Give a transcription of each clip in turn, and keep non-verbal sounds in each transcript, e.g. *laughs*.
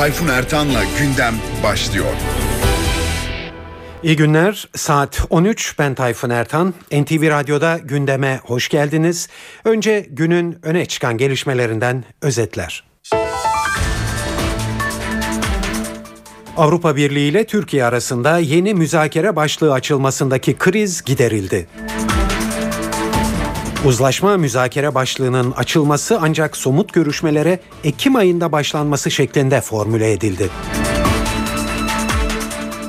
Tayfun Ertan'la gündem başlıyor. İyi günler. Saat 13. Ben Tayfun Ertan. NTV Radyo'da gündeme hoş geldiniz. Önce günün öne çıkan gelişmelerinden özetler. Avrupa Birliği ile Türkiye arasında yeni müzakere başlığı açılmasındaki kriz giderildi. Uzlaşma müzakere başlığının açılması ancak somut görüşmelere Ekim ayında başlanması şeklinde formüle edildi.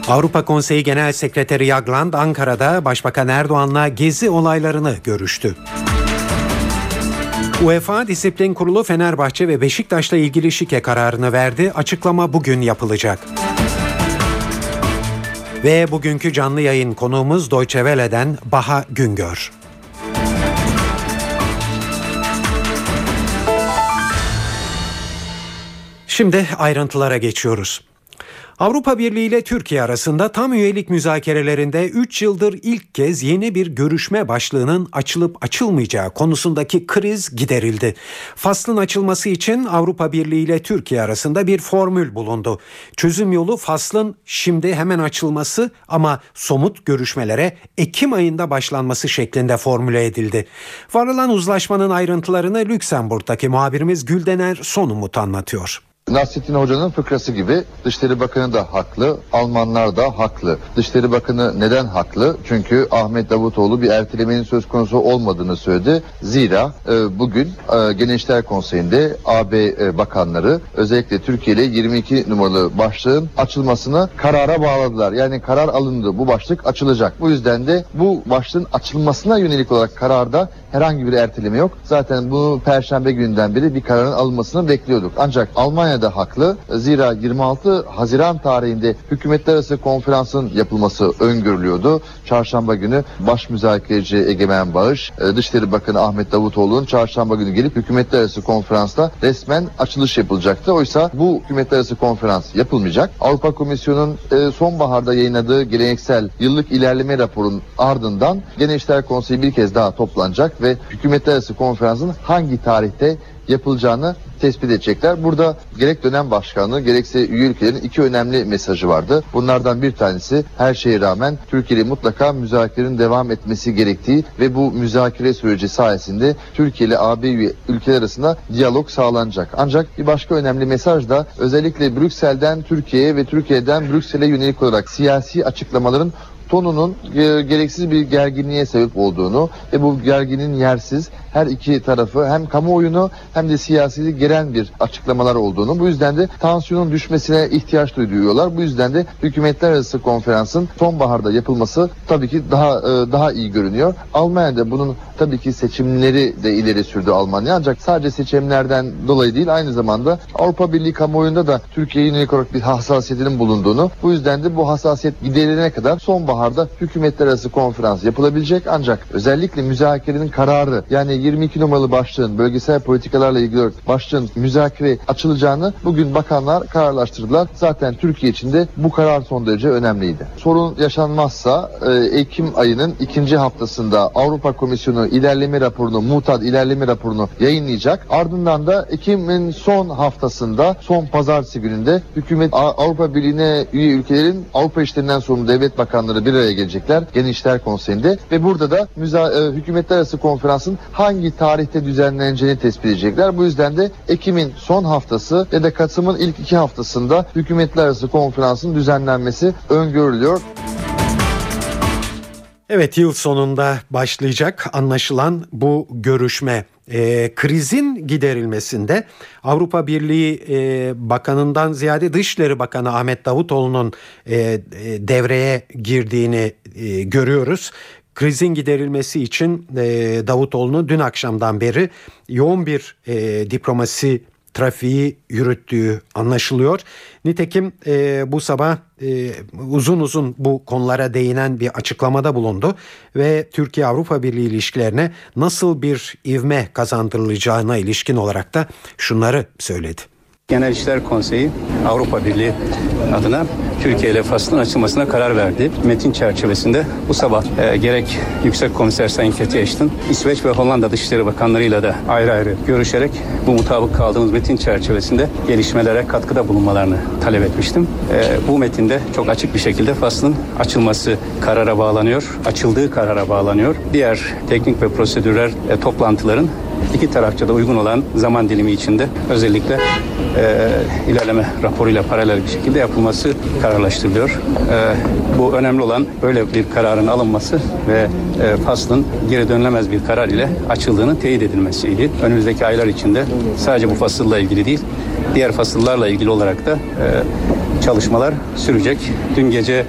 Avrupa Konseyi Genel Sekreteri Jagland Ankara'da Başbakan Erdoğan'la gezi olaylarını görüştü. UEFA Disiplin Kurulu Fenerbahçe ve Beşiktaş'la ilgili şike kararını verdi. Açıklama bugün yapılacak. Ve bugünkü canlı yayın konuğumuz Deutsche Welle'den Baha Güngör. Şimdi ayrıntılara geçiyoruz. Avrupa Birliği ile Türkiye arasında tam üyelik müzakerelerinde 3 yıldır ilk kez yeni bir görüşme başlığının açılıp açılmayacağı konusundaki kriz giderildi. Faslın açılması için Avrupa Birliği ile Türkiye arasında bir formül bulundu. Çözüm yolu faslın şimdi hemen açılması ama somut görüşmelere Ekim ayında başlanması şeklinde formüle edildi. Varılan uzlaşmanın ayrıntılarını Lüksemburg'daki muhabirimiz Güldener Sonumut anlatıyor. Nasrettin Hoca'nın fıkrası gibi Dışişleri Bakanı da haklı, Almanlar da haklı. Dışişleri Bakanı neden haklı? Çünkü Ahmet Davutoğlu bir ertelemenin söz konusu olmadığını söyledi. Zira e, bugün e, Gençler Konseyi'nde AB e, bakanları özellikle Türkiye ile 22 numaralı başlığın açılmasını karara bağladılar. Yani karar alındı. Bu başlık açılacak. Bu yüzden de bu başlığın açılmasına yönelik olarak kararda herhangi bir erteleme yok. Zaten bunu perşembe günden beri bir kararın alınmasını bekliyorduk. Ancak Almanya'da haklı. Zira 26 Haziran tarihinde hükümetler arası konferansın yapılması öngörülüyordu. Çarşamba günü baş müzakereci Egemen Bağış, e, Dışişleri Bakanı Ahmet Davutoğlu'nun çarşamba günü gelip hükümetler arası konferansta resmen açılış yapılacaktı. Oysa bu hükümetler arası konferans yapılmayacak. Avrupa Komisyonu'nun e, sonbaharda yayınladığı geleneksel yıllık ilerleme raporunun ardından Gençler Konseyi bir kez daha toplanacak ve hükümetler arası konferansın hangi tarihte yapılacağını tespit edecekler. Burada gerek dönem başkanlığı gerekse üye ülkelerin iki önemli mesajı vardı. Bunlardan bir tanesi her şeye rağmen Türkiye mutlaka müzakerenin devam etmesi gerektiği ve bu müzakere süreci sayesinde Türkiye ile AB ülkeler arasında diyalog sağlanacak. Ancak bir başka önemli mesaj da özellikle Brüksel'den Türkiye'ye ve Türkiye'den Brüksel'e yönelik olarak siyasi açıklamaların tonunun e, gereksiz bir gerginliğe sebep olduğunu ve bu gerginin yersiz her iki tarafı hem kamuoyunu hem de siyaseti geren bir açıklamalar olduğunu bu yüzden de tansiyonun düşmesine ihtiyaç duyuyorlar. Bu yüzden de hükümetler arası konferansın sonbaharda yapılması tabii ki daha e, daha iyi görünüyor. Almanya'da bunun tabii ki seçimleri de ileri sürdü Almanya ancak sadece seçimlerden dolayı değil aynı zamanda Avrupa Birliği kamuoyunda da Türkiye'ye yönelik olarak bir hassasiyetinin bulunduğunu bu yüzden de bu hassasiyet giderilene kadar sonbaharda hükümetler arası konferans yapılabilecek ancak özellikle müzakerenin kararı yani 22 numaralı başlığın bölgesel politikalarla ilgili başlığın müzakere açılacağını bugün bakanlar kararlaştırdılar. Zaten Türkiye için de bu karar son derece önemliydi. Sorun yaşanmazsa e, Ekim ayının ikinci haftasında Avrupa Komisyonu ilerleme raporunu, mutat ilerleme raporunu yayınlayacak. Ardından da Ekim'in son haftasında, son pazartesi gününde hükümet Avrupa Birliği'ne üye ülkelerin Avrupa işlerinden sorumlu devlet bakanları bir araya gelecekler. Genişler Konseyi'nde ve burada da müza, e, hükümetler arası konferansın hangi tarihte düzenleneceğini tespit edecekler. Bu yüzden de Ekim'in son haftası ya da Kasım'ın ilk iki haftasında hükümetler arası konferansın düzenlenmesi öngörülüyor. Evet yıl sonunda başlayacak anlaşılan bu görüşme e, krizin giderilmesinde Avrupa Birliği e, Bakanından ziyade Dışişleri Bakanı Ahmet Davutoğlu'nun e, e, devreye girdiğini e, görüyoruz. Krizin giderilmesi için e, Davutoğlu'nun dün akşamdan beri yoğun bir e, diplomasi trafiği yürüttüğü anlaşılıyor. Nitekim e, bu sabah e, uzun uzun bu konulara değinen bir açıklamada bulundu ve Türkiye-Avrupa Birliği ilişkilerine nasıl bir ivme kazandırılacağına ilişkin olarak da şunları söyledi. Genel İşler Konseyi Avrupa Birliği adına Türkiye ile Fas'ın açılmasına karar verdi. Metin çerçevesinde bu sabah e, gerek Yüksek Komiser Sayın Cathy Ashton, İsveç ve Hollanda Dışişleri Bakanlarıyla da ayrı ayrı görüşerek bu mutabık kaldığımız metin çerçevesinde gelişmelere katkıda bulunmalarını talep etmiştim. E, bu metinde çok açık bir şekilde Fas'ın açılması karara bağlanıyor, açıldığı karara bağlanıyor. Diğer teknik ve prosedürler e, toplantıların iki tarafça da uygun olan zaman dilimi içinde özellikle e, ilerleme raporuyla paralel bir şekilde yapılması kararlaştırılıyor. E, bu önemli olan böyle bir kararın alınması ve e, faslın geri dönülemez bir karar ile açıldığının teyit edilmesiydi. Önümüzdeki aylar içinde sadece bu fasılla ilgili değil, diğer fasıllarla ilgili olarak da e, çalışmalar sürecek. Dün gece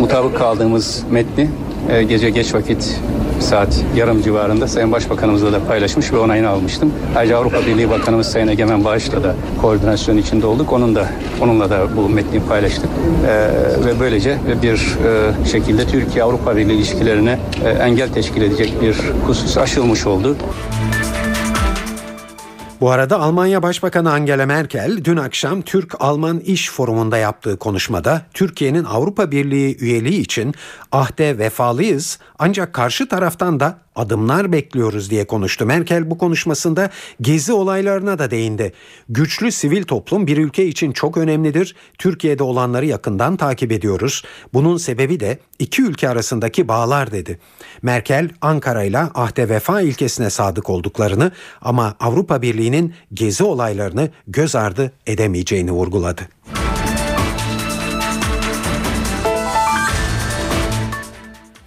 mutabık kaldığımız metni e, gece geç vakit saat yarım civarında Sayın Başbakanımızla da paylaşmış ve onayını almıştım. Ayrıca Avrupa Birliği Bakanımız Sayın Egemen Bağış'la da koordinasyon içinde olduk. Onun da onunla da bu metni paylaştık. Ee, ve böylece bir e, şekilde Türkiye-Avrupa Birliği ilişkilerine e, engel teşkil edecek bir husus aşılmış oldu. Bu arada Almanya Başbakanı Angela Merkel dün akşam Türk-Alman İş Forumu'nda yaptığı konuşmada Türkiye'nin Avrupa Birliği üyeliği için ahde vefalıyız ancak karşı taraftan da adımlar bekliyoruz diye konuştu. Merkel bu konuşmasında gezi olaylarına da değindi. Güçlü sivil toplum bir ülke için çok önemlidir. Türkiye'de olanları yakından takip ediyoruz. Bunun sebebi de iki ülke arasındaki bağlar dedi. Merkel Ankara ile ahde vefa ilkesine sadık olduklarını ama Avrupa Birliği'nin gezi olaylarını göz ardı edemeyeceğini vurguladı.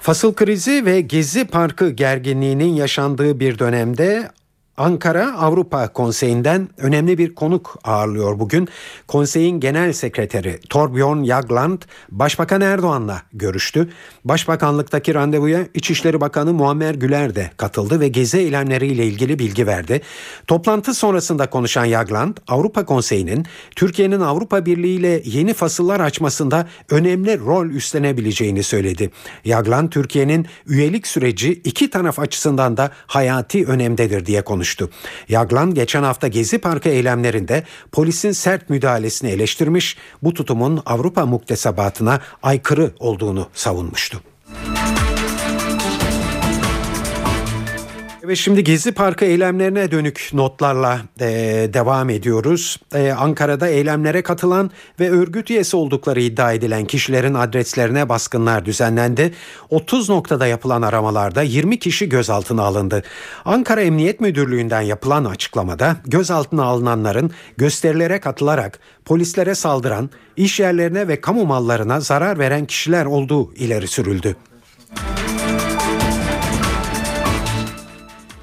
Fasıl krizi ve Gezi Parkı gerginliğinin yaşandığı bir dönemde Ankara Avrupa Konseyi'nden önemli bir konuk ağırlıyor bugün. Konseyin Genel Sekreteri Torbjörn Jagland Başbakan Erdoğan'la görüştü. Başbakanlıktaki randevuya İçişleri Bakanı Muammer Güler de katıldı ve gezi eylemleriyle ilgili bilgi verdi. Toplantı sonrasında konuşan Jagland Avrupa Konseyi'nin Türkiye'nin Avrupa Birliği ile yeni fasıllar açmasında önemli rol üstlenebileceğini söyledi. Jagland Türkiye'nin üyelik süreci iki taraf açısından da hayati önemdedir diye konuştu konuştu. Yaglan geçen hafta Gezi Parkı eylemlerinde polisin sert müdahalesini eleştirmiş, bu tutumun Avrupa muktesebatına aykırı olduğunu savunmuştu. Ve şimdi Gezi Parkı eylemlerine dönük notlarla e, devam ediyoruz. E, Ankara'da eylemlere katılan ve örgüt üyesi oldukları iddia edilen kişilerin adreslerine baskınlar düzenlendi. 30 noktada yapılan aramalarda 20 kişi gözaltına alındı. Ankara Emniyet Müdürlüğü'nden yapılan açıklamada gözaltına alınanların gösterilere katılarak polislere saldıran, iş yerlerine ve kamu mallarına zarar veren kişiler olduğu ileri sürüldü.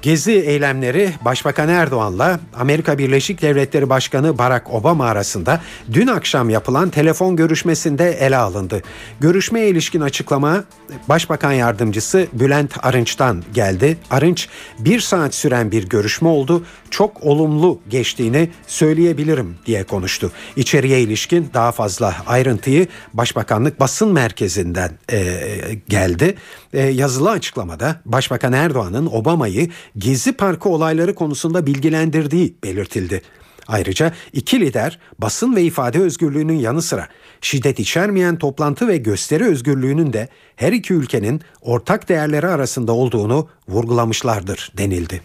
Gezi eylemleri Başbakan Erdoğan'la Amerika Birleşik Devletleri Başkanı Barack Obama arasında dün akşam yapılan telefon görüşmesinde ele alındı. Görüşmeye ilişkin açıklama Başbakan Yardımcısı Bülent Arınç'tan geldi. Arınç bir saat süren bir görüşme oldu. Çok olumlu geçtiğini söyleyebilirim diye konuştu. İçeriye ilişkin daha fazla ayrıntıyı Başbakanlık basın merkezinden e, geldi. E, yazılı açıklamada Başbakan Erdoğan'ın Obama'yı Gezi Parkı olayları konusunda bilgilendirdiği belirtildi. Ayrıca iki lider basın ve ifade özgürlüğünün yanı sıra şiddet içermeyen toplantı ve gösteri özgürlüğünün de her iki ülkenin ortak değerleri arasında olduğunu vurgulamışlardır denildi.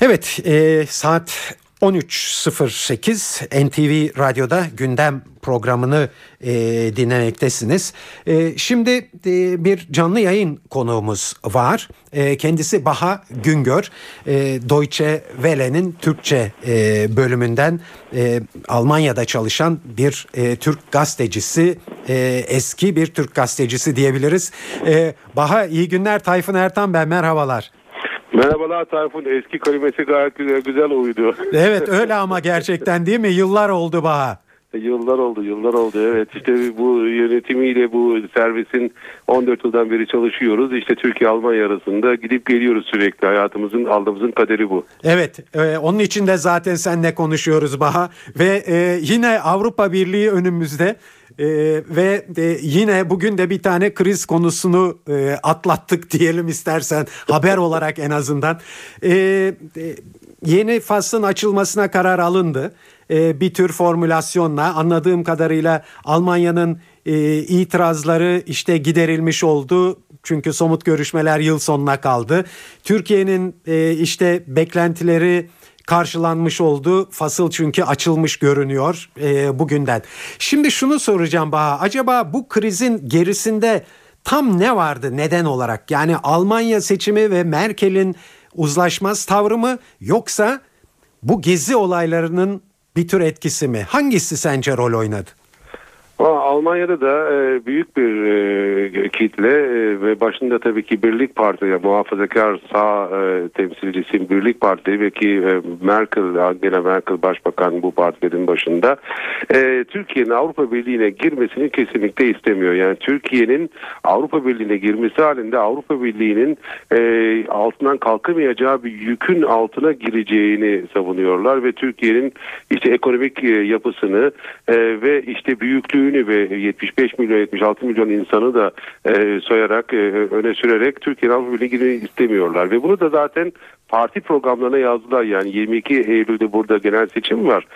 Evet e, saat 13.08 NTV Radyo'da gündem programını e, dinlemektesiniz. E, şimdi e, bir canlı yayın konuğumuz var. E, kendisi Baha Güngör. E, Deutsche Welle'nin Türkçe e, bölümünden e, Almanya'da çalışan bir e, Türk gazetecisi. E, eski bir Türk gazetecisi diyebiliriz. E, Baha iyi günler Tayfun Ertan ben merhabalar. Merhabalar Tayfun. Eski kelimesi gayet güzel, güzel uydu. Evet öyle ama gerçekten değil mi? Yıllar oldu Baha. Yıllar oldu, yıllar oldu. Evet işte bu yönetimiyle bu servisin 14 yıldan beri çalışıyoruz. İşte Türkiye-Almanya arasında gidip geliyoruz sürekli. Hayatımızın, aldığımızın kaderi bu. Evet, e, onun için de zaten seninle konuşuyoruz Baha. Ve e, yine Avrupa Birliği önümüzde. Ee, ve e, yine bugün de bir tane kriz konusunu e, atlattık *laughs* diyelim istersen haber olarak en azından. Ee, e, yeni faslın açılmasına karar alındı. Ee, bir tür formülasyonla anladığım kadarıyla Almanya'nın e, itirazları işte giderilmiş oldu. Çünkü somut görüşmeler yıl sonuna kaldı. Türkiye'nin e, işte beklentileri karşılanmış oldu. Fasıl çünkü açılmış görünüyor e, bugünden. Şimdi şunu soracağım Baha. Acaba bu krizin gerisinde tam ne vardı neden olarak? Yani Almanya seçimi ve Merkel'in uzlaşmaz tavrı mı yoksa bu gezi olaylarının bir tür etkisi mi? Hangisi sence rol oynadı? Almanya'da da e, büyük bir e, kitle e, ve başında tabii ki Birlik Parti, yani muhafazakar sağ e, temsilcisi Birlik Parti ve ki e, Merkel, Angela Merkel Başbakan bu partilerin başında e, Türkiye'nin Avrupa Birliği'ne girmesini kesinlikle istemiyor. Yani Türkiye'nin Avrupa Birliği'ne girmesi halinde Avrupa Birliği'nin e, altından kalkamayacağı bir yükün altına gireceğini savunuyorlar ve Türkiye'nin işte ekonomik e, yapısını e, ve işte büyüklüğünü ve 75 milyon 76 milyon insanı da e, soyarak e, öne sürerek Türkiye'nin Avrupa Birliği'ni istemiyorlar. Ve bunu da zaten parti programlarına yazdılar. Yani 22 Eylül'de burada genel seçim var.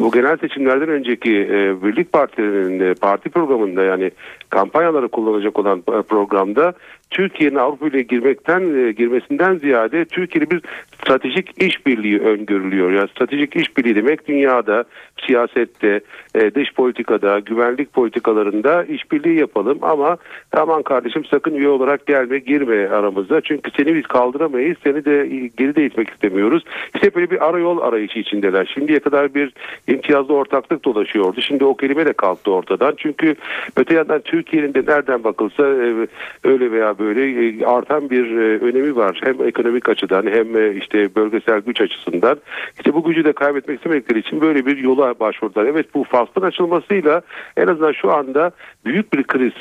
Bu genel seçimlerden önceki e, Birlik Partilerinin e, parti programında yani kampanyaları kullanacak olan e, programda Türkiye'nin Avrupa ile girmekten e, girmesinden ziyade Türkiye'de bir stratejik işbirliği öngörülüyor. Yani stratejik işbirliği demek dünyada, siyasette, e, dış politikada, güvenlik politikalarında işbirliği yapalım ama aman kardeşim sakın üye olarak gelme, girme aramızda. Çünkü seni biz kaldıramayız, seni de geri de itmek istemiyoruz. İşte böyle bir arayol arayışı içindeler. Şimdiye kadar bir imtiyazlı ortaklık dolaşıyordu. Şimdi o kelime de kalktı ortadan. Çünkü öte yandan Türkiye'nin de nereden bakılsa e, öyle veya böyle e, artan bir e, önemi var. Hem ekonomik açıdan hem işte bölgesel güç açısından. İşte bu gücü de kaybetmek istemedikleri için böyle bir yola başvurdular. Evet bu faslın açılmasıyla en azından şu anda büyük bir kriz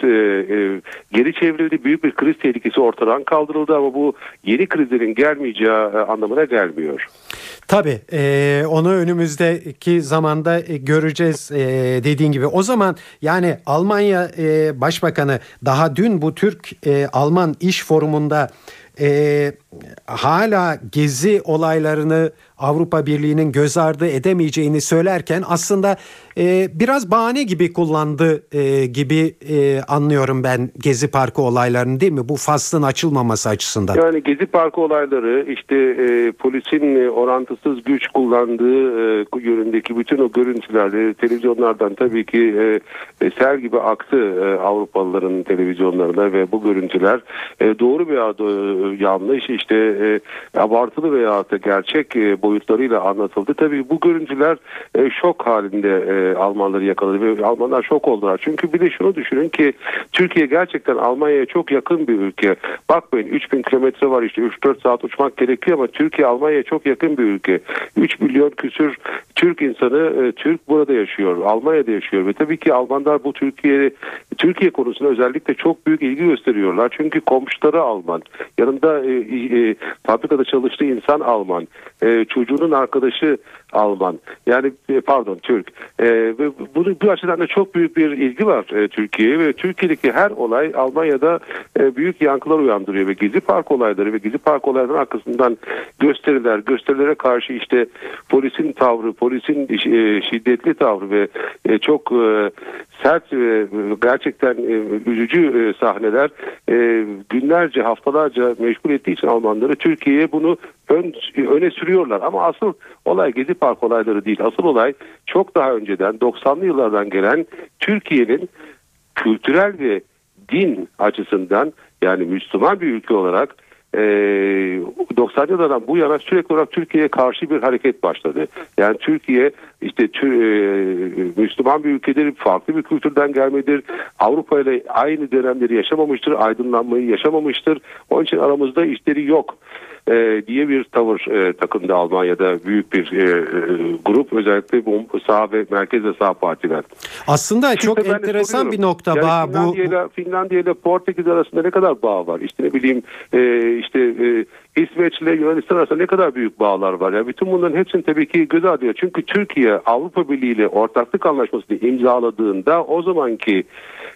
geri çevrildi. Büyük bir kriz tehlikesi ortadan kaldırıldı ama bu yeni krizlerin gelmeyeceği anlamına gelmiyor. Tabii e, onu önümüzdeki zamanda e, göreceğiz e, dediğin gibi. O zaman yani Almanya e, Başbakanı daha dün bu Türk-Alman e, iş forumunda e, hala gezi olaylarını Avrupa Birliği'nin göz ardı edemeyeceğini söylerken aslında e, biraz bahane gibi kullandı e, gibi e, anlıyorum ben Gezi Parkı olaylarını değil mi? Bu faslın açılmaması açısından. Yani Gezi Parkı olayları işte e, polisin orantısız güç kullandığı e, yönündeki bütün o görüntülerde televizyonlardan tabii ki e, e, sel gibi aktı e, Avrupalıların televizyonlarına ve bu görüntüler e, doğru veya e, yanlış işte e, abartılı veya da gerçek e, boyutlarıyla anlatıldı. Tabii bu görüntüler e, şok halinde e, Almanları yakaladı ve Almanlar şok oldular. Çünkü bir de şunu düşünün ki Türkiye gerçekten Almanya'ya çok yakın bir ülke. Bakmayın 3000 kilometre var işte 3-4 saat uçmak gerekiyor ama Türkiye Almanya'ya çok yakın bir ülke. 3 milyon küsür Türk insanı e, Türk burada yaşıyor. Almanya'da yaşıyor ve tabii ki Almanlar bu Türkiye Türkiye konusunda özellikle çok büyük ilgi gösteriyorlar. Çünkü komşuları Alman. Yanında e, e, fabrikada çalıştığı insan Alman. E, çocuğunun arkadaşı Alman. Yani e, pardon Türk. E, bunu bu açıdan da çok büyük bir ilgi var e, Türkiye'ye ve Türkiye'deki her olay Almanya'da e, büyük yankılar uyandırıyor ve Gezi Park olayları ve Gezi Park olaylarının arkasından gösteriler, gösterilere karşı işte polisin tavrı, polisin e, şiddetli tavrı ve e, çok e, sert ve gerçekten e, üzücü e, sahneler e, günlerce, haftalarca meşgul ettiği için Almanları Türkiye'ye bunu ön, öne sürüyorlar. Ama asıl olay Gezi Park olayları değil. Asıl olay çok daha önceden 90'lı yıllardan gelen Türkiye'nin kültürel ve din açısından yani Müslüman bir ülke olarak e, 90'lı yıllardan bu yana sürekli olarak Türkiye'ye karşı bir hareket başladı. Yani Türkiye işte e, Müslüman bir ülkedir, farklı bir kültürden gelmedir. Avrupa ile aynı dönemleri yaşamamıştır, aydınlanmayı yaşamamıştır. Onun için aramızda işleri yok e, diye bir tavır e, takındı Almanya'da büyük bir e, e, grup özellikle bu sağ ve merkez ve sağ partiler. Aslında Şimdi çok enteresan bir nokta yani bağ bu. Finlandiya ile Portekiz arasında ne kadar bağ var? İşte ne bileyim e, işte e, İsveç ile Yunanistan arasında ne kadar büyük bağlar var. Yani bütün bunların hepsini tabii ki göz alıyor. Çünkü Türkiye Avrupa Birliği ile ortaklık anlaşmasını imzaladığında o zamanki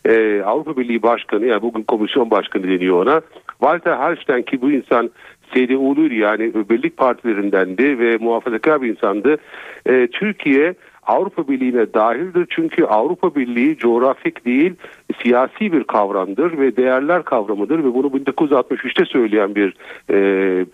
e, Avrupa Birliği Başkanı yani bugün komisyon başkanı deniyor ona. Walter Hallstein ki bu insan CDU'luydu yani birlik partilerindendi ve muhafazakar bir insandı. E, Türkiye Avrupa Birliği'ne dahildir. Çünkü Avrupa Birliği coğrafik değil siyasi bir kavramdır ve değerler kavramıdır ve bunu 1963'te söyleyen bir e,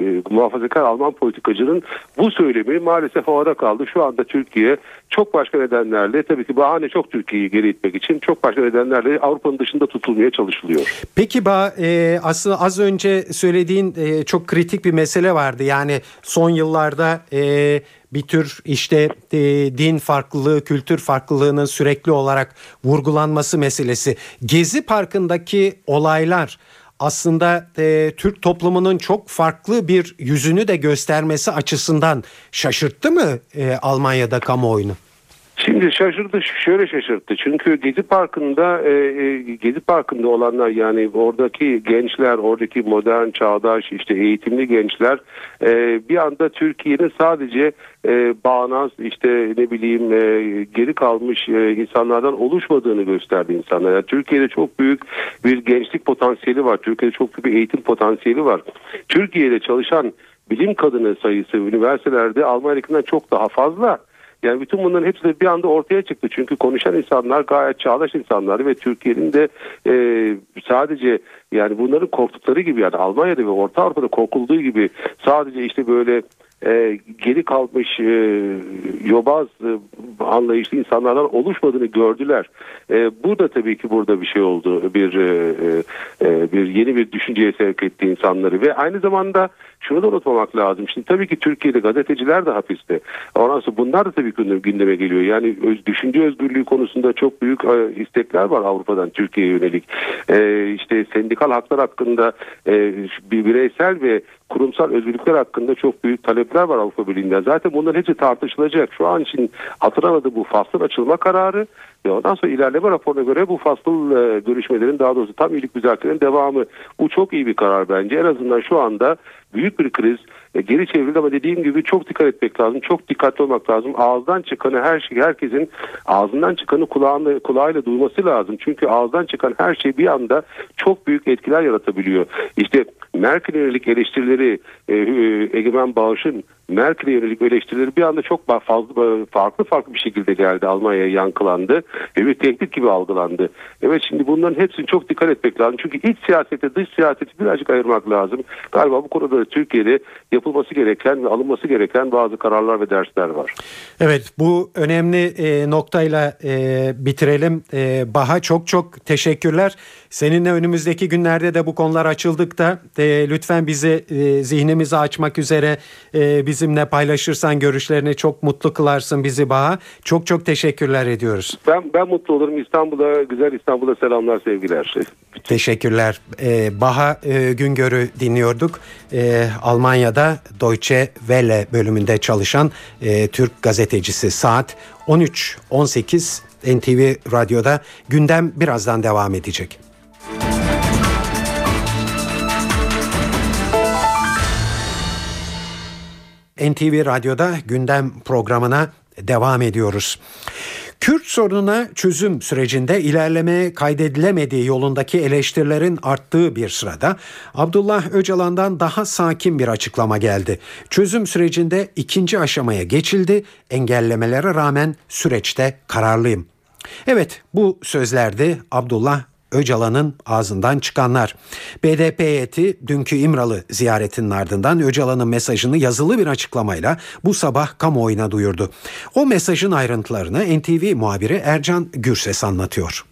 e, muhafazakar Alman politikacının bu söylemi maalesef havada kaldı. Şu anda Türkiye çok başka nedenlerle tabii ki bahane çok Türkiye'yi geri itmek için çok başka nedenlerle Avrupa'nın dışında tutulmaya çalışılıyor. Peki ba, e, aslında az önce söylediğin e, çok kritik bir mesele vardı. Yani son yıllarda e, bir tür işte e, din farklılığı, kültür farklılığının sürekli olarak vurgulanması meselesi. Gezi Parkı'ndaki olaylar aslında e, Türk toplumunun çok farklı bir yüzünü de göstermesi açısından şaşırttı mı e, Almanya'da kamuoyunu? Şimdi şaşırdı şöyle şaşırttı çünkü Gezi Parkı'nda e, e, Gezi Parkı'nda olanlar yani oradaki gençler oradaki modern çağdaş işte eğitimli gençler e, bir anda Türkiye'nin sadece e, bağnaz işte ne bileyim e, geri kalmış e, insanlardan oluşmadığını gösterdi insanlar. Yani Türkiye'de çok büyük bir gençlik potansiyeli var. Türkiye'de çok büyük bir eğitim potansiyeli var. Türkiye'de çalışan bilim kadını sayısı üniversitelerde Almanya'dakinden çok daha fazla. Yani bütün bunların hepsi de bir anda ortaya çıktı. Çünkü konuşan insanlar gayet çağdaş insanlar ve Türkiye'nin de e, sadece yani bunların korktukları gibi yani Almanya'da ve Orta Avrupa'da korkulduğu gibi sadece işte böyle e, geri kalmış e, yobaz e, anlayışlı insanlardan oluşmadığını gördüler. E, bu da tabii ki burada bir şey oldu. Bir e, e, bir yeni bir düşünceye sevk etti insanları ve aynı zamanda şunu da unutmamak lazım. Şimdi tabii ki Türkiye'de gazeteciler de hapiste. Ondan sonra bunlar da tabii gündeme geliyor. Yani öz, düşünce özgürlüğü konusunda çok büyük e, istekler var Avrupa'dan Türkiye'ye yönelik. E, işte sendikal haklar hakkında e, bireysel ve kurumsal özgürlükler hakkında çok büyük talepler var Avrupa Birliği'nden. Zaten bunların hepsi tartışılacak. Şu an için hatırlamadı bu faslın açılma kararı ve ondan sonra ilerleme raporuna göre bu fasıl e, görüşmelerin daha doğrusu tam iyilik müzakerenin devamı. Bu çok iyi bir karar bence. En azından şu anda büyük bir kriz geri çevrildi ama dediğim gibi çok dikkat etmek lazım. Çok dikkatli olmak lazım. Ağızdan çıkanı her şey herkesin ağzından çıkanı kulağına, kulağıyla duyması lazım. Çünkü ağızdan çıkan her şey bir anda çok büyük etkiler yaratabiliyor. İşte Merkel yönelik eleştirileri e, e, Egemen Bağış'ın Merkel'e yönelik eleştirileri bir anda çok fazla farklı farklı bir şekilde geldi Almanya'ya yankılandı ve bir tehdit gibi algılandı. Evet şimdi bunların hepsini çok dikkat etmek lazım. Çünkü iç siyasete dış siyaseti birazcık ayırmak lazım. Galiba bu konuda Türkiye'de yapılması gereken ve alınması gereken bazı kararlar ve dersler var. Evet bu önemli e, noktayla e, bitirelim. E, Baha çok çok teşekkürler. Seninle önümüzdeki günlerde de bu konular açıldıkta e, lütfen bizi e, zihnimizi açmak üzere e, bizimle paylaşırsan görüşlerini çok mutlu kılarsın bizi Baha. Çok çok teşekkürler ediyoruz. Ben ben mutlu olurum. İstanbul'a güzel İstanbul'a selamlar sevgiler. Teşekkürler. Ee, Baha e, Güngör'ü dinliyorduk. E, Almanya'da Deutsche Welle bölümünde çalışan e, Türk gazetecisi saat 13.18 NTV Radyo'da gündem birazdan devam edecek. NTV Radyo'da gündem programına devam ediyoruz. Kürt sorununa çözüm sürecinde ilerleme kaydedilemediği yolundaki eleştirilerin arttığı bir sırada Abdullah Öcalan'dan daha sakin bir açıklama geldi. Çözüm sürecinde ikinci aşamaya geçildi. Engellemelere rağmen süreçte kararlıyım. Evet bu sözlerdi Abdullah Öcalan'ın ağzından çıkanlar. BDP heyeti dünkü İmralı ziyaretinin ardından Öcalan'ın mesajını yazılı bir açıklamayla bu sabah kamuoyuna duyurdu. O mesajın ayrıntılarını NTV muhabiri Ercan Gürses anlatıyor.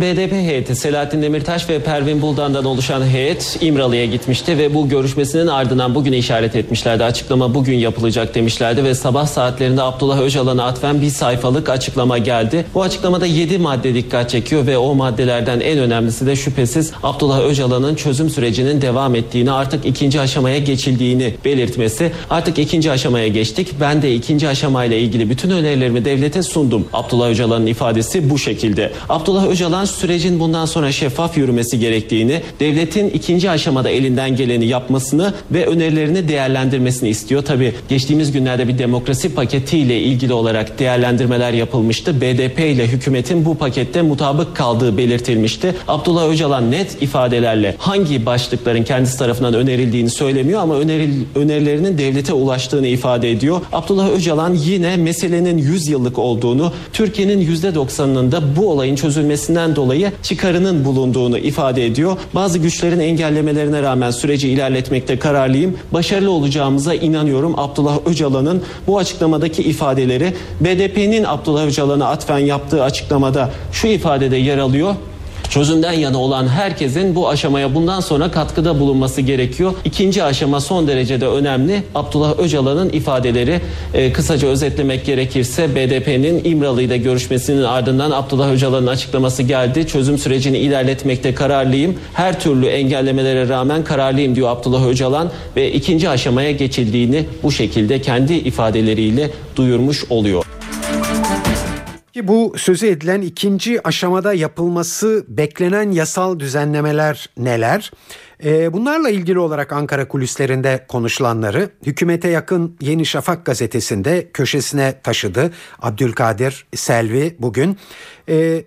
BDP heyeti Selahattin Demirtaş ve Pervin Buldan'dan oluşan heyet İmralı'ya gitmişti ve bu görüşmesinin ardından bugüne işaret etmişlerdi. Açıklama bugün yapılacak demişlerdi ve sabah saatlerinde Abdullah Öcalan'a atfen bir sayfalık açıklama geldi. Bu açıklamada 7 madde dikkat çekiyor ve o maddelerden en önemlisi de şüphesiz Abdullah Öcalan'ın çözüm sürecinin devam ettiğini artık ikinci aşamaya geçildiğini belirtmesi. Artık ikinci aşamaya geçtik. Ben de ikinci aşamayla ilgili bütün önerilerimi devlete sundum. Abdullah Öcalan'ın ifadesi bu şekilde. Abdullah Öcalan sürecin bundan sonra şeffaf yürümesi gerektiğini, devletin ikinci aşamada elinden geleni yapmasını ve önerilerini değerlendirmesini istiyor. Tabi geçtiğimiz günlerde bir demokrasi paketiyle ilgili olarak değerlendirmeler yapılmıştı. BDP ile hükümetin bu pakette mutabık kaldığı belirtilmişti. Abdullah Öcalan net ifadelerle hangi başlıkların kendisi tarafından önerildiğini söylemiyor ama öneril, önerilerinin devlete ulaştığını ifade ediyor. Abdullah Öcalan yine meselenin 100 yıllık olduğunu, Türkiye'nin %90'ının da bu olayın çözülmesinden dolayı çıkarının bulunduğunu ifade ediyor. Bazı güçlerin engellemelerine rağmen süreci ilerletmekte kararlıyım. Başarılı olacağımıza inanıyorum. Abdullah Öcalan'ın bu açıklamadaki ifadeleri BDP'nin Abdullah Öcalan'a atfen yaptığı açıklamada şu ifadede yer alıyor çözümden yana olan herkesin bu aşamaya bundan sonra katkıda bulunması gerekiyor. İkinci aşama son derecede önemli. Abdullah Öcalan'ın ifadeleri e, kısaca özetlemek gerekirse BDP'nin İmralı ile görüşmesinin ardından Abdullah Öcalan'ın açıklaması geldi. Çözüm sürecini ilerletmekte kararlıyım. Her türlü engellemelere rağmen kararlıyım diyor Abdullah Öcalan ve ikinci aşamaya geçildiğini bu şekilde kendi ifadeleriyle duyurmuş oluyor. Ki bu sözü edilen ikinci aşamada yapılması beklenen yasal düzenlemeler neler? Ee, bunlarla ilgili olarak Ankara kulislerinde konuşulanları hükümete yakın Yeni Şafak gazetesinde köşesine taşıdı. Abdülkadir Selvi bugün ee,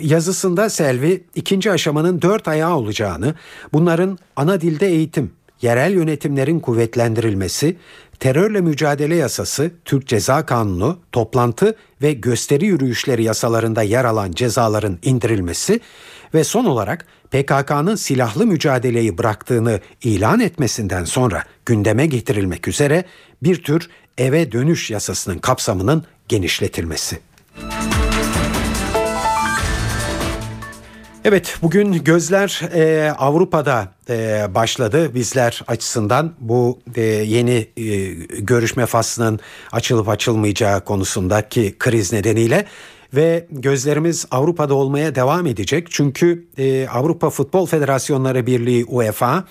yazısında Selvi ikinci aşamanın dört ayağı olacağını, bunların ana dilde eğitim, yerel yönetimlerin kuvvetlendirilmesi, terörle mücadele yasası, Türk Ceza Kanunu, toplantı ve gösteri yürüyüşleri yasalarında yer alan cezaların indirilmesi ve son olarak PKK'nın silahlı mücadeleyi bıraktığını ilan etmesinden sonra gündeme getirilmek üzere bir tür eve dönüş yasasının kapsamının genişletilmesi. Evet bugün gözler e, Avrupa'da e, başladı bizler açısından bu e, yeni e, görüşme faslının açılıp açılmayacağı konusundaki kriz nedeniyle ve gözlerimiz Avrupa'da olmaya devam edecek. Çünkü e, Avrupa Futbol Federasyonları Birliği UEFA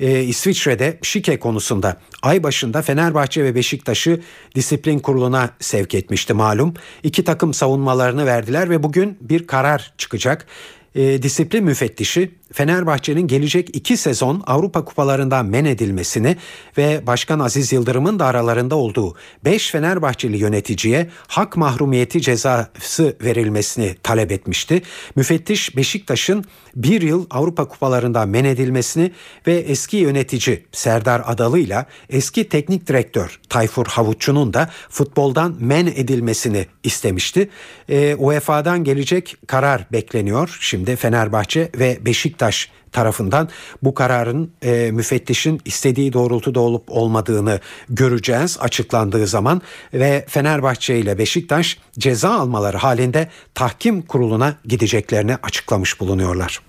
e, İsviçre'de şike konusunda ay başında Fenerbahçe ve Beşiktaş'ı disiplin kuruluna sevk etmişti malum. İki takım savunmalarını verdiler ve bugün bir karar çıkacak e, disiplin müfettişi Fenerbahçe'nin gelecek iki sezon Avrupa kupalarından men edilmesini ve Başkan Aziz Yıldırım'ın da aralarında olduğu 5 Fenerbahçeli yöneticiye hak mahrumiyeti cezası verilmesini talep etmişti. Müfettiş Beşiktaş'ın bir yıl Avrupa kupalarından men edilmesini ve eski yönetici Serdar Adalı ile eski teknik direktör Tayfur Havuççu'nun da futboldan men edilmesini istemişti. E, UEFA'dan gelecek karar bekleniyor. Şimdi Fenerbahçe ve Beşiktaş Beşiktaş tarafından bu kararın e, müfettişin istediği doğrultuda olup olmadığını göreceğiz açıklandığı zaman ve Fenerbahçe ile Beşiktaş ceza almaları halinde tahkim kuruluna gideceklerini açıklamış bulunuyorlar.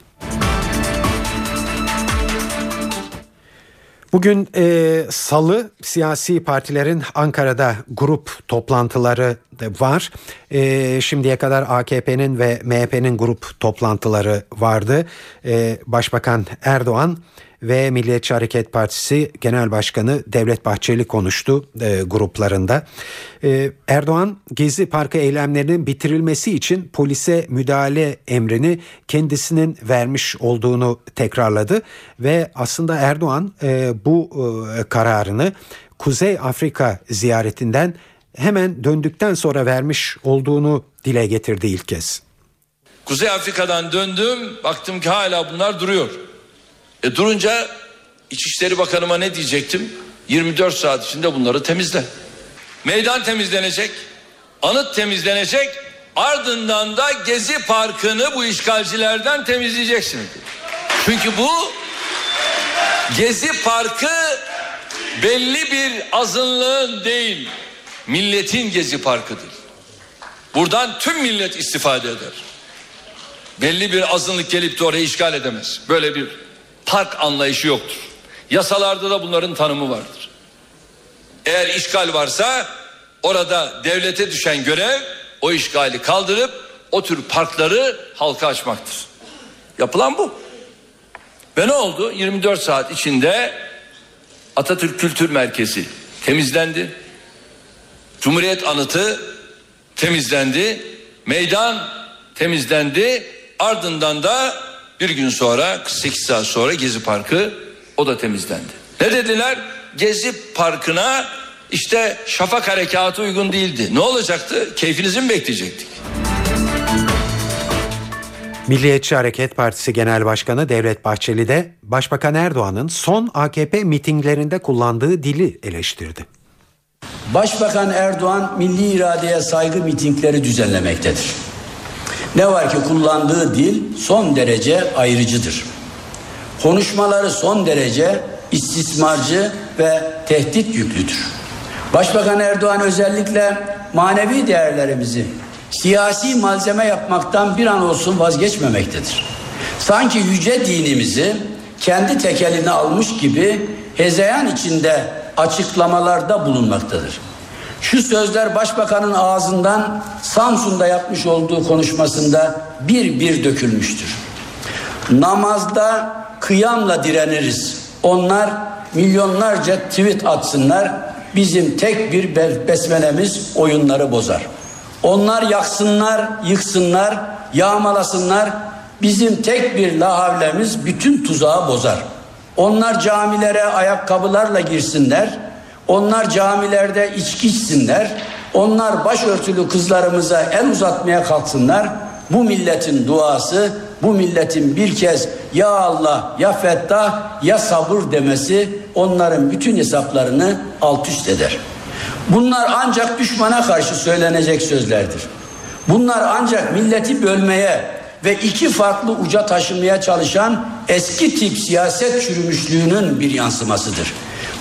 Bugün e, salı siyasi partilerin Ankara'da grup toplantıları var. E, şimdiye kadar AKP'nin ve MHP'nin grup toplantıları vardı. E, Başbakan Erdoğan ve Milliyetçi Hareket Partisi Genel Başkanı Devlet Bahçeli konuştu e, gruplarında. E, Erdoğan Gezi Parkı eylemlerinin bitirilmesi için polise müdahale emrini kendisinin vermiş olduğunu tekrarladı ve aslında Erdoğan e, bu e, kararını Kuzey Afrika ziyaretinden hemen döndükten sonra vermiş olduğunu dile getirdi ilk kez. Kuzey Afrika'dan döndüm baktım ki hala bunlar duruyor. E durunca İçişleri Bakanıma ne diyecektim? 24 saat içinde bunları temizle. Meydan temizlenecek, anıt temizlenecek, ardından da Gezi Parkı'nı bu işgalcilerden temizleyeceksiniz. Çünkü bu Gezi Parkı belli bir azınlığın değil, milletin Gezi Parkı'dır. Buradan tüm millet istifade eder. belli bir azınlık gelip de orayı işgal edemez. Böyle bir park anlayışı yoktur. Yasalarda da bunların tanımı vardır. Eğer işgal varsa orada devlete düşen görev o işgali kaldırıp o tür parkları halka açmaktır. Yapılan bu. Ve ne oldu? 24 saat içinde Atatürk Kültür Merkezi temizlendi. Cumhuriyet Anıtı temizlendi. Meydan temizlendi. Ardından da bir gün sonra 48 saat sonra Gezi Parkı o da temizlendi. Ne dediler? Gezi Parkı'na işte şafak harekatı uygun değildi. Ne olacaktı? Keyfinizi mi bekleyecektik? Milliyetçi Hareket Partisi Genel Başkanı Devlet Bahçeli de Başbakan Erdoğan'ın son AKP mitinglerinde kullandığı dili eleştirdi. Başbakan Erdoğan milli iradeye saygı mitingleri düzenlemektedir. Ne var ki kullandığı dil son derece ayrıcıdır. Konuşmaları son derece istismarcı ve tehdit yüklüdür. Başbakan Erdoğan özellikle manevi değerlerimizi siyasi malzeme yapmaktan bir an olsun vazgeçmemektedir. Sanki yüce dinimizi kendi tekeline almış gibi hezeyan içinde açıklamalarda bulunmaktadır. Şu sözler başbakanın ağzından Samsun'da yapmış olduğu konuşmasında bir bir dökülmüştür. Namazda kıyamla direniriz. Onlar milyonlarca tweet atsınlar. Bizim tek bir besmelemiz oyunları bozar. Onlar yaksınlar, yıksınlar, yağmalasınlar. Bizim tek bir lahavlemiz bütün tuzağı bozar. Onlar camilere ayakkabılarla girsinler. Onlar camilerde içki içsinler. Onlar başörtülü kızlarımıza el uzatmaya kalksınlar. Bu milletin duası, bu milletin bir kez ya Allah, ya Fettah, ya sabır demesi onların bütün hesaplarını alt üst eder. Bunlar ancak düşmana karşı söylenecek sözlerdir. Bunlar ancak milleti bölmeye ve iki farklı uca taşımaya çalışan eski tip siyaset çürümüşlüğünün bir yansımasıdır.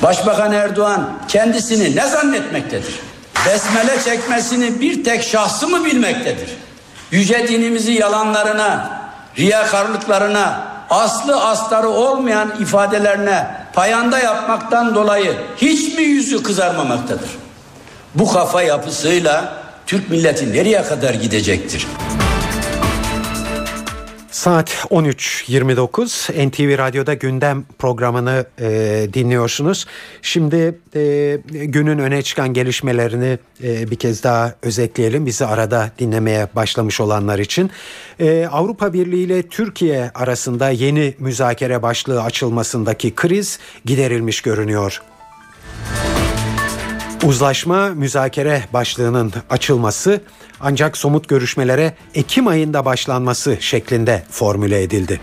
Başbakan Erdoğan kendisini ne zannetmektedir? Besmele çekmesini bir tek şahsı mı bilmektedir? Yüce dinimizi yalanlarına, riyakarlıklarına, aslı astarı olmayan ifadelerine payanda yapmaktan dolayı hiç mi yüzü kızarmamaktadır? Bu kafa yapısıyla Türk milleti nereye kadar gidecektir? Saat 13.29 NTV Radyo'da gündem programını e, dinliyorsunuz. Şimdi e, günün öne çıkan gelişmelerini e, bir kez daha özetleyelim. Bizi arada dinlemeye başlamış olanlar için. E, Avrupa Birliği ile Türkiye arasında yeni müzakere başlığı açılmasındaki kriz giderilmiş görünüyor. Uzlaşma müzakere başlığının açılması ancak somut görüşmelere Ekim ayında başlanması şeklinde formüle edildi.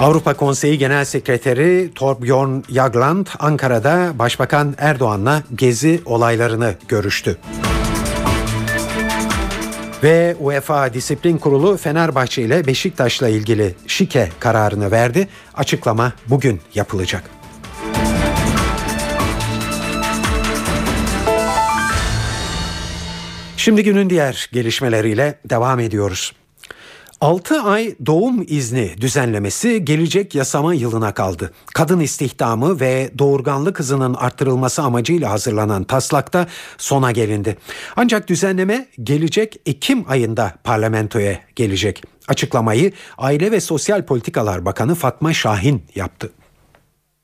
Avrupa Konseyi Genel Sekreteri Torbjörn Jagland Ankara'da Başbakan Erdoğan'la gezi olaylarını görüştü. Ve UEFA Disiplin Kurulu Fenerbahçe ile Beşiktaş'la ilgili şike kararını verdi. Açıklama bugün yapılacak. Şimdi günün diğer gelişmeleriyle devam ediyoruz. 6 ay doğum izni düzenlemesi gelecek yasama yılına kaldı. Kadın istihdamı ve doğurganlık hızının arttırılması amacıyla hazırlanan taslakta sona gelindi. Ancak düzenleme gelecek Ekim ayında parlamentoya gelecek. Açıklamayı Aile ve Sosyal Politikalar Bakanı Fatma Şahin yaptı.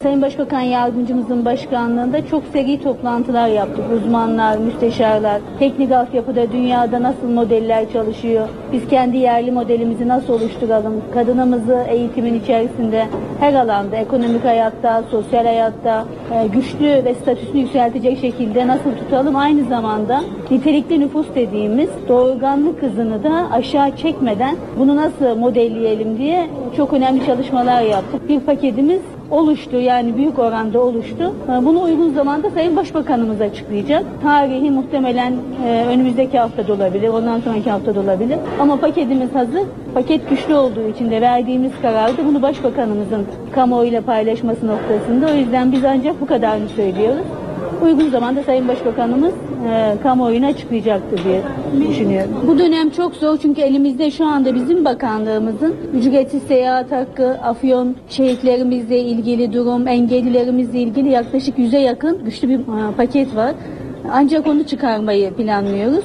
Sayın Başbakan Yardımcımızın başkanlığında çok seri toplantılar yaptık. Uzmanlar, müsteşarlar, teknik altyapıda dünyada nasıl modeller çalışıyor, biz kendi yerli modelimizi nasıl oluşturalım, kadınımızı eğitimin içerisinde her alanda, ekonomik hayatta, sosyal hayatta e, güçlü ve statüsünü yükseltecek şekilde nasıl tutalım, aynı zamanda nitelikli nüfus dediğimiz doğurganlık hızını da aşağı çekmeden bunu nasıl modelleyelim diye çok önemli çalışmalar yaptık. Bir paketimiz oluştu yani büyük oranda oluştu. Bunu uygun zamanda Sayın Başbakanımız açıklayacak. Tarihi muhtemelen e, önümüzdeki hafta da olabilir, ondan sonraki hafta da olabilir. Ama paketimiz hazır. Paket güçlü olduğu için de verdiğimiz kararda bunu Başbakanımızın kamuoyuyla paylaşması noktasında. O yüzden biz ancak bu kadarını söylüyoruz. Uygun zamanda Sayın Başbakanımız e, kamuoyuna açıklayacaktır diye düşünüyorum. Bu dönem çok zor çünkü elimizde şu anda bizim bakanlığımızın ücretsiz seyahat hakkı, afyon şehitlerimizle ilgili durum, engellilerimizle ilgili yaklaşık yüze yakın güçlü bir e, paket var. Ancak onu çıkarmayı planlıyoruz.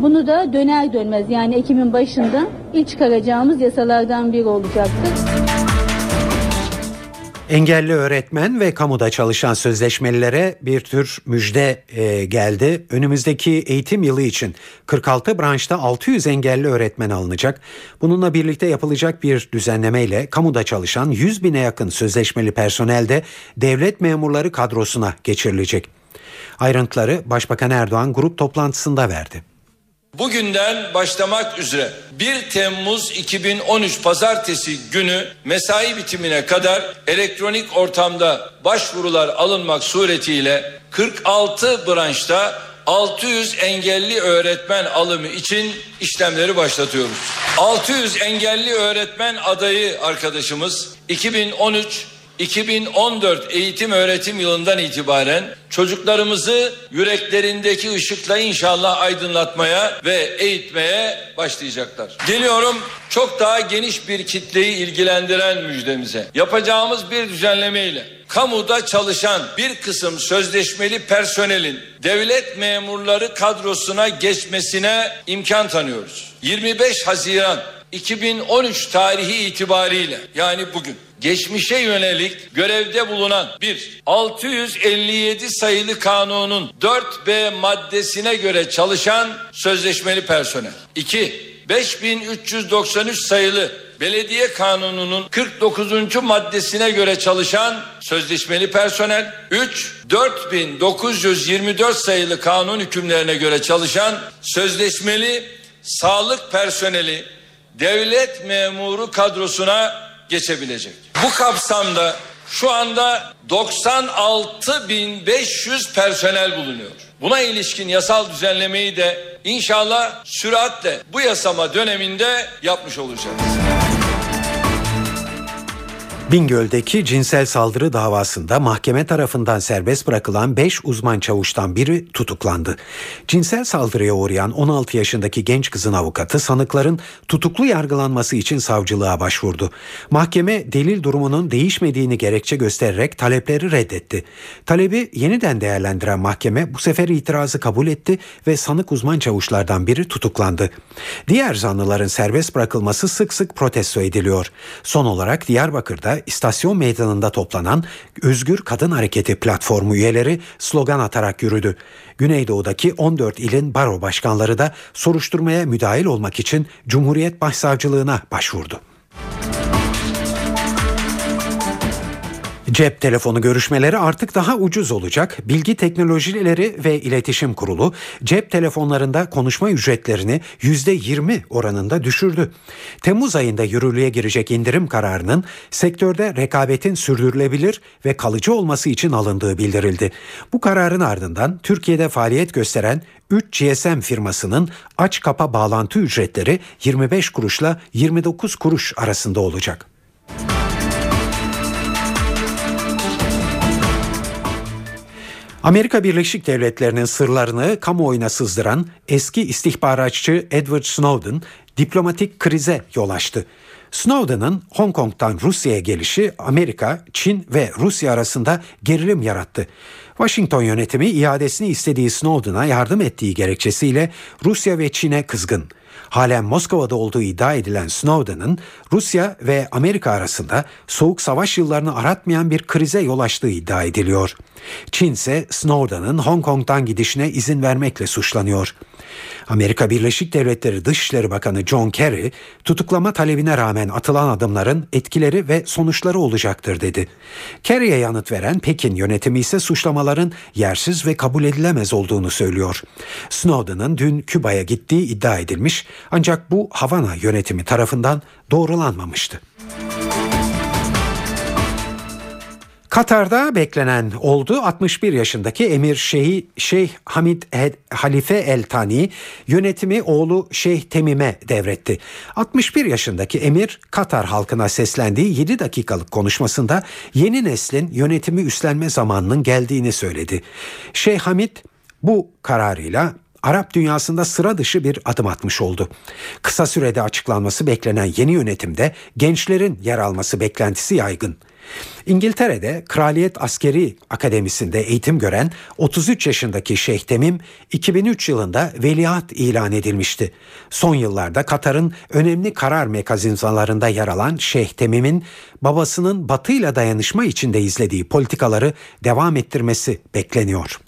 Bunu da döner dönmez yani Ekim'in başında ilk çıkaracağımız yasalardan biri olacaktır. Engelli öğretmen ve kamuda çalışan sözleşmelilere bir tür müjde e, geldi. Önümüzdeki eğitim yılı için 46 branşta 600 engelli öğretmen alınacak. Bununla birlikte yapılacak bir düzenlemeyle kamuda çalışan 100 bine yakın sözleşmeli personel de devlet memurları kadrosuna geçirilecek. Ayrıntıları Başbakan Erdoğan grup toplantısında verdi. Bugünden başlamak üzere 1 Temmuz 2013 pazartesi günü mesai bitimine kadar elektronik ortamda başvurular alınmak suretiyle 46 branşta 600 engelli öğretmen alımı için işlemleri başlatıyoruz. 600 engelli öğretmen adayı arkadaşımız 2013 2014 eğitim öğretim yılından itibaren çocuklarımızı yüreklerindeki ışıkla inşallah aydınlatmaya ve eğitmeye başlayacaklar. Geliyorum çok daha geniş bir kitleyi ilgilendiren müjdemize. Yapacağımız bir düzenlemeyle kamuda çalışan bir kısım sözleşmeli personelin devlet memurları kadrosuna geçmesine imkan tanıyoruz. 25 Haziran 2013 tarihi itibariyle yani bugün geçmişe yönelik görevde bulunan bir 657 sayılı kanunun 4B maddesine göre çalışan sözleşmeli personel. 2. 5393 sayılı Belediye Kanunu'nun 49. maddesine göre çalışan sözleşmeli personel, 3 4924 sayılı kanun hükümlerine göre çalışan sözleşmeli sağlık personeli devlet memuru kadrosuna geçebilecek. Bu kapsamda şu anda 96.500 personel bulunuyor. Buna ilişkin yasal düzenlemeyi de inşallah süratle bu yasama döneminde yapmış olacağız. Bingöl'deki cinsel saldırı davasında mahkeme tarafından serbest bırakılan 5 uzman çavuştan biri tutuklandı. Cinsel saldırıya uğrayan 16 yaşındaki genç kızın avukatı sanıkların tutuklu yargılanması için savcılığa başvurdu. Mahkeme delil durumunun değişmediğini gerekçe göstererek talepleri reddetti. Talebi yeniden değerlendiren mahkeme bu sefer itirazı kabul etti ve sanık uzman çavuşlardan biri tutuklandı. Diğer zanlıların serbest bırakılması sık sık protesto ediliyor. Son olarak Diyarbakır'da istasyon meydanında toplanan Özgür Kadın Hareketi platformu üyeleri slogan atarak yürüdü. Güneydoğu'daki 14 ilin baro başkanları da soruşturmaya müdahil olmak için Cumhuriyet Başsavcılığına başvurdu. Cep telefonu görüşmeleri artık daha ucuz olacak. Bilgi Teknolojileri ve İletişim Kurulu cep telefonlarında konuşma ücretlerini %20 oranında düşürdü. Temmuz ayında yürürlüğe girecek indirim kararının sektörde rekabetin sürdürülebilir ve kalıcı olması için alındığı bildirildi. Bu kararın ardından Türkiye'de faaliyet gösteren 3 GSM firmasının aç kapa bağlantı ücretleri 25 kuruşla 29 kuruş arasında olacak. Amerika Birleşik Devletleri'nin sırlarını kamuoyuna sızdıran eski istihbaratçı Edward Snowden diplomatik krize yol açtı. Snowden'ın Hong Kong'tan Rusya'ya gelişi Amerika, Çin ve Rusya arasında gerilim yarattı. Washington yönetimi iadesini istediği Snowden'a yardım ettiği gerekçesiyle Rusya ve Çin'e kızgın. Halen Moskova'da olduğu iddia edilen Snowden'ın Rusya ve Amerika arasında soğuk savaş yıllarını aratmayan bir krize yol açtığı iddia ediliyor. Çin ise Snowden'ın Hong Kong'dan gidişine izin vermekle suçlanıyor. Amerika Birleşik Devletleri Dışişleri Bakanı John Kerry, tutuklama talebine rağmen atılan adımların etkileri ve sonuçları olacaktır dedi. Kerry'e yanıt veren Pekin yönetimi ise suçlamaların yersiz ve kabul edilemez olduğunu söylüyor. Snowden'ın dün Küba'ya gittiği iddia edilmiş ancak bu Havana yönetimi tarafından doğrulanmamıştı. Katar'da beklenen oldu. 61 yaşındaki Emir Şeyh, Şeyh Hamid Halife El Tani yönetimi oğlu Şeyh Temim'e devretti. 61 yaşındaki Emir Katar halkına seslendiği 7 dakikalık konuşmasında yeni neslin yönetimi üstlenme zamanının geldiğini söyledi. Şeyh Hamid bu kararıyla Arap dünyasında sıra dışı bir adım atmış oldu. Kısa sürede açıklanması beklenen yeni yönetimde gençlerin yer alması beklentisi yaygın. İngiltere'de Kraliyet Askeri Akademisi'nde eğitim gören 33 yaşındaki Şeyh Temim 2003 yılında veliaht ilan edilmişti. Son yıllarda Katar'ın önemli karar mekanizmalarında yer alan Şeyh Temim'in babasının batıyla dayanışma içinde izlediği politikaları devam ettirmesi bekleniyor.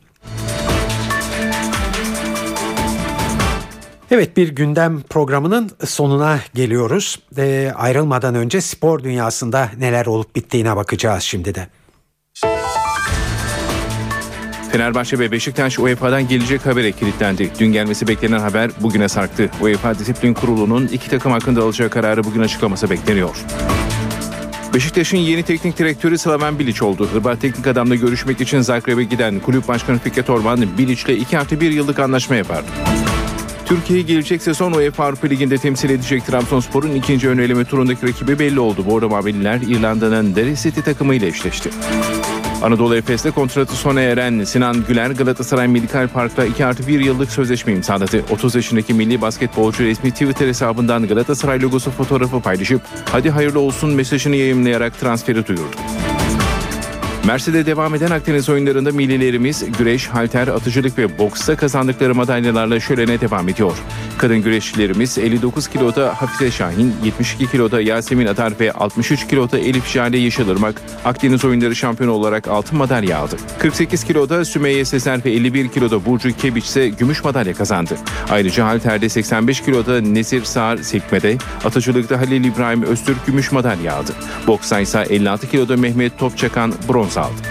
Evet bir gündem programının sonuna geliyoruz. E, ayrılmadan önce spor dünyasında neler olup bittiğine bakacağız şimdi de. Fenerbahçe ve Beşiktaş UEFA'dan gelecek habere kilitlendi. Dün gelmesi beklenen haber bugüne sarktı. UEFA Disiplin Kurulu'nun iki takım hakkında alacağı kararı bugün açıklaması bekleniyor. Beşiktaş'ın yeni teknik direktörü Slaven Bilic oldu. Hırvat teknik adamla görüşmek için Zagreb'e giden kulüp başkanı Fikret Orman Bilic ile 2 artı 1 yıllık anlaşma yapar. Türkiye'yi gelecek sezon UEFA Avrupa Ligi'nde temsil edecek Trabzonspor'un ikinci ön eleme turundaki rakibi belli oldu. Bordo Mavililer İrlanda'nın Derry City takımıyla eşleşti. Anadolu Efes'te kontratı sona eren Sinan Güler Galatasaray Medikal Park'ta 2 artı 1 yıllık sözleşme imzaladı. 30 yaşındaki milli basketbolcu resmi Twitter hesabından Galatasaray logosu fotoğrafı paylaşıp hadi hayırlı olsun mesajını yayımlayarak transferi duyurdu. Mersin'de devam eden Akdeniz oyunlarında millilerimiz güreş, halter, atıcılık ve boksta kazandıkları madalyalarla şölene devam ediyor. Kadın güreşçilerimiz 59 kiloda Hafize Şahin, 72 kiloda Yasemin Atar ve 63 kiloda Elif Jale Yeşilırmak Akdeniz oyunları şampiyonu olarak altın madalya aldı. 48 kiloda Sümeyye Sezer ve 51 kiloda Burcu Kebiç ise gümüş madalya kazandı. Ayrıca halterde 85 kiloda Nesir Sağır sekmede, atıcılıkta Halil İbrahim Öztürk gümüş madalya aldı. Boksta ise 56 kiloda Mehmet Topçakan bronz aldı.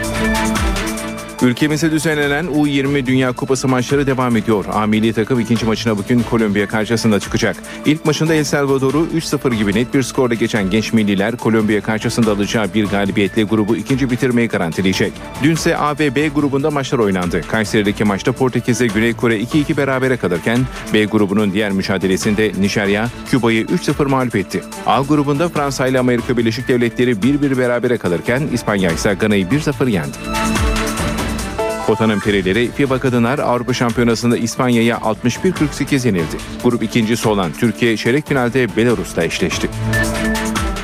Ülkemizde düzenlenen U20 Dünya Kupası maçları devam ediyor. A milli takım ikinci maçına bugün Kolombiya karşısında çıkacak. İlk maçında El Salvador'u 3-0 gibi net bir skorla geçen genç milliler Kolombiya karşısında alacağı bir galibiyetle grubu ikinci bitirmeyi garantileyecek. Dünse A ve B grubunda maçlar oynandı. Kayseri'deki maçta Portekiz'e Güney Kore 2-2 berabere kalırken B grubunun diğer mücadelesinde Nijerya Küba'yı 3-0 mağlup etti. A grubunda Fransa ile Amerika Birleşik Devletleri 1-1 berabere kalırken İspanya ise Gana'yı 1-0 yendi. Potanın perileri FIBA Kadınlar Avrupa Şampiyonası'nda İspanya'ya 61-48 yenildi. Grup ikincisi olan Türkiye çeyrek finalde Belarus'ta eşleşti.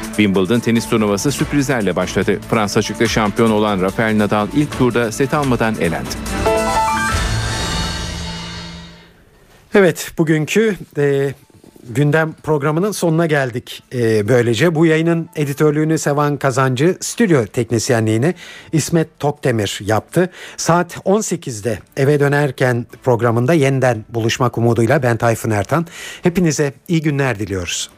Wimbledon tenis turnuvası sürprizlerle başladı. Fransa açıkta şampiyon olan Rafael Nadal ilk turda set almadan elendi. Evet bugünkü e, gündem programının sonuna geldik. Ee, böylece bu yayının editörlüğünü Sevan Kazancı, stüdyo teknisyenliğini İsmet Tokdemir yaptı. Saat 18'de eve dönerken programında yeniden buluşmak umuduyla ben Tayfun Ertan. Hepinize iyi günler diliyoruz.